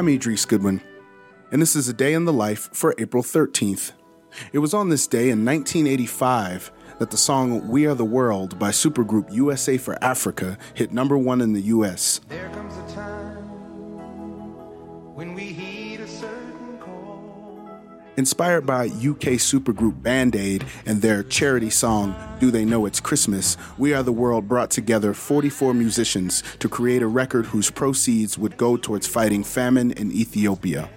I'm Idris Goodwin, and this is a day in the life for April 13th. It was on this day in 1985 that the song We Are the World by supergroup USA for Africa hit number one in the US. Inspired by UK supergroup Band Aid and their charity song, Do They Know It's Christmas, We Are the World brought together 44 musicians to create a record whose proceeds would go towards fighting famine in Ethiopia.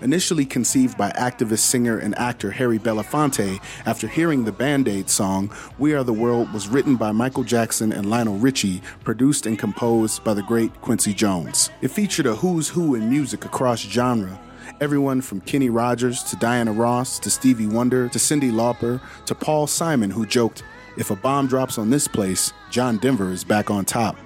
Initially conceived by activist singer and actor Harry Belafonte, after hearing the Band Aid song, We Are the World was written by Michael Jackson and Lionel Richie, produced and composed by the great Quincy Jones. It featured a who's who in music across genre. Everyone from Kenny Rogers to Diana Ross to Stevie Wonder to Cyndi Lauper to Paul Simon, who joked, If a bomb drops on this place, John Denver is back on top.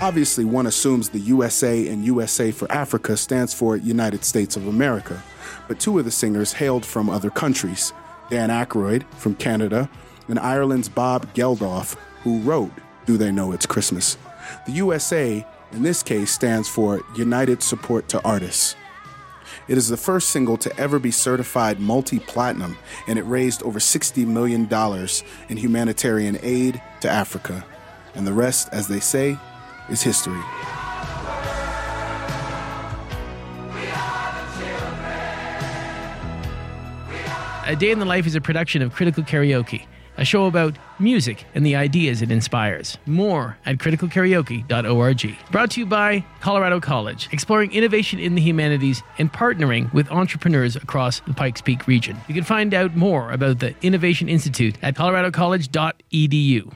Obviously, one assumes the USA and USA for Africa stands for United States of America, but two of the singers hailed from other countries Dan Aykroyd from Canada and Ireland's Bob Geldof, who wrote Do They Know It's Christmas? The USA, in this case, stands for United Support to Artists. It is the first single to ever be certified multi platinum, and it raised over $60 million in humanitarian aid to Africa. And the rest, as they say, is history. A Day in the Life is a production of Critical Karaoke, a show about music and the ideas it inspires. More at criticalkaraoke.org. Brought to you by Colorado College, exploring innovation in the humanities and partnering with entrepreneurs across the Pikes Peak region. You can find out more about the Innovation Institute at coloradocollege.edu.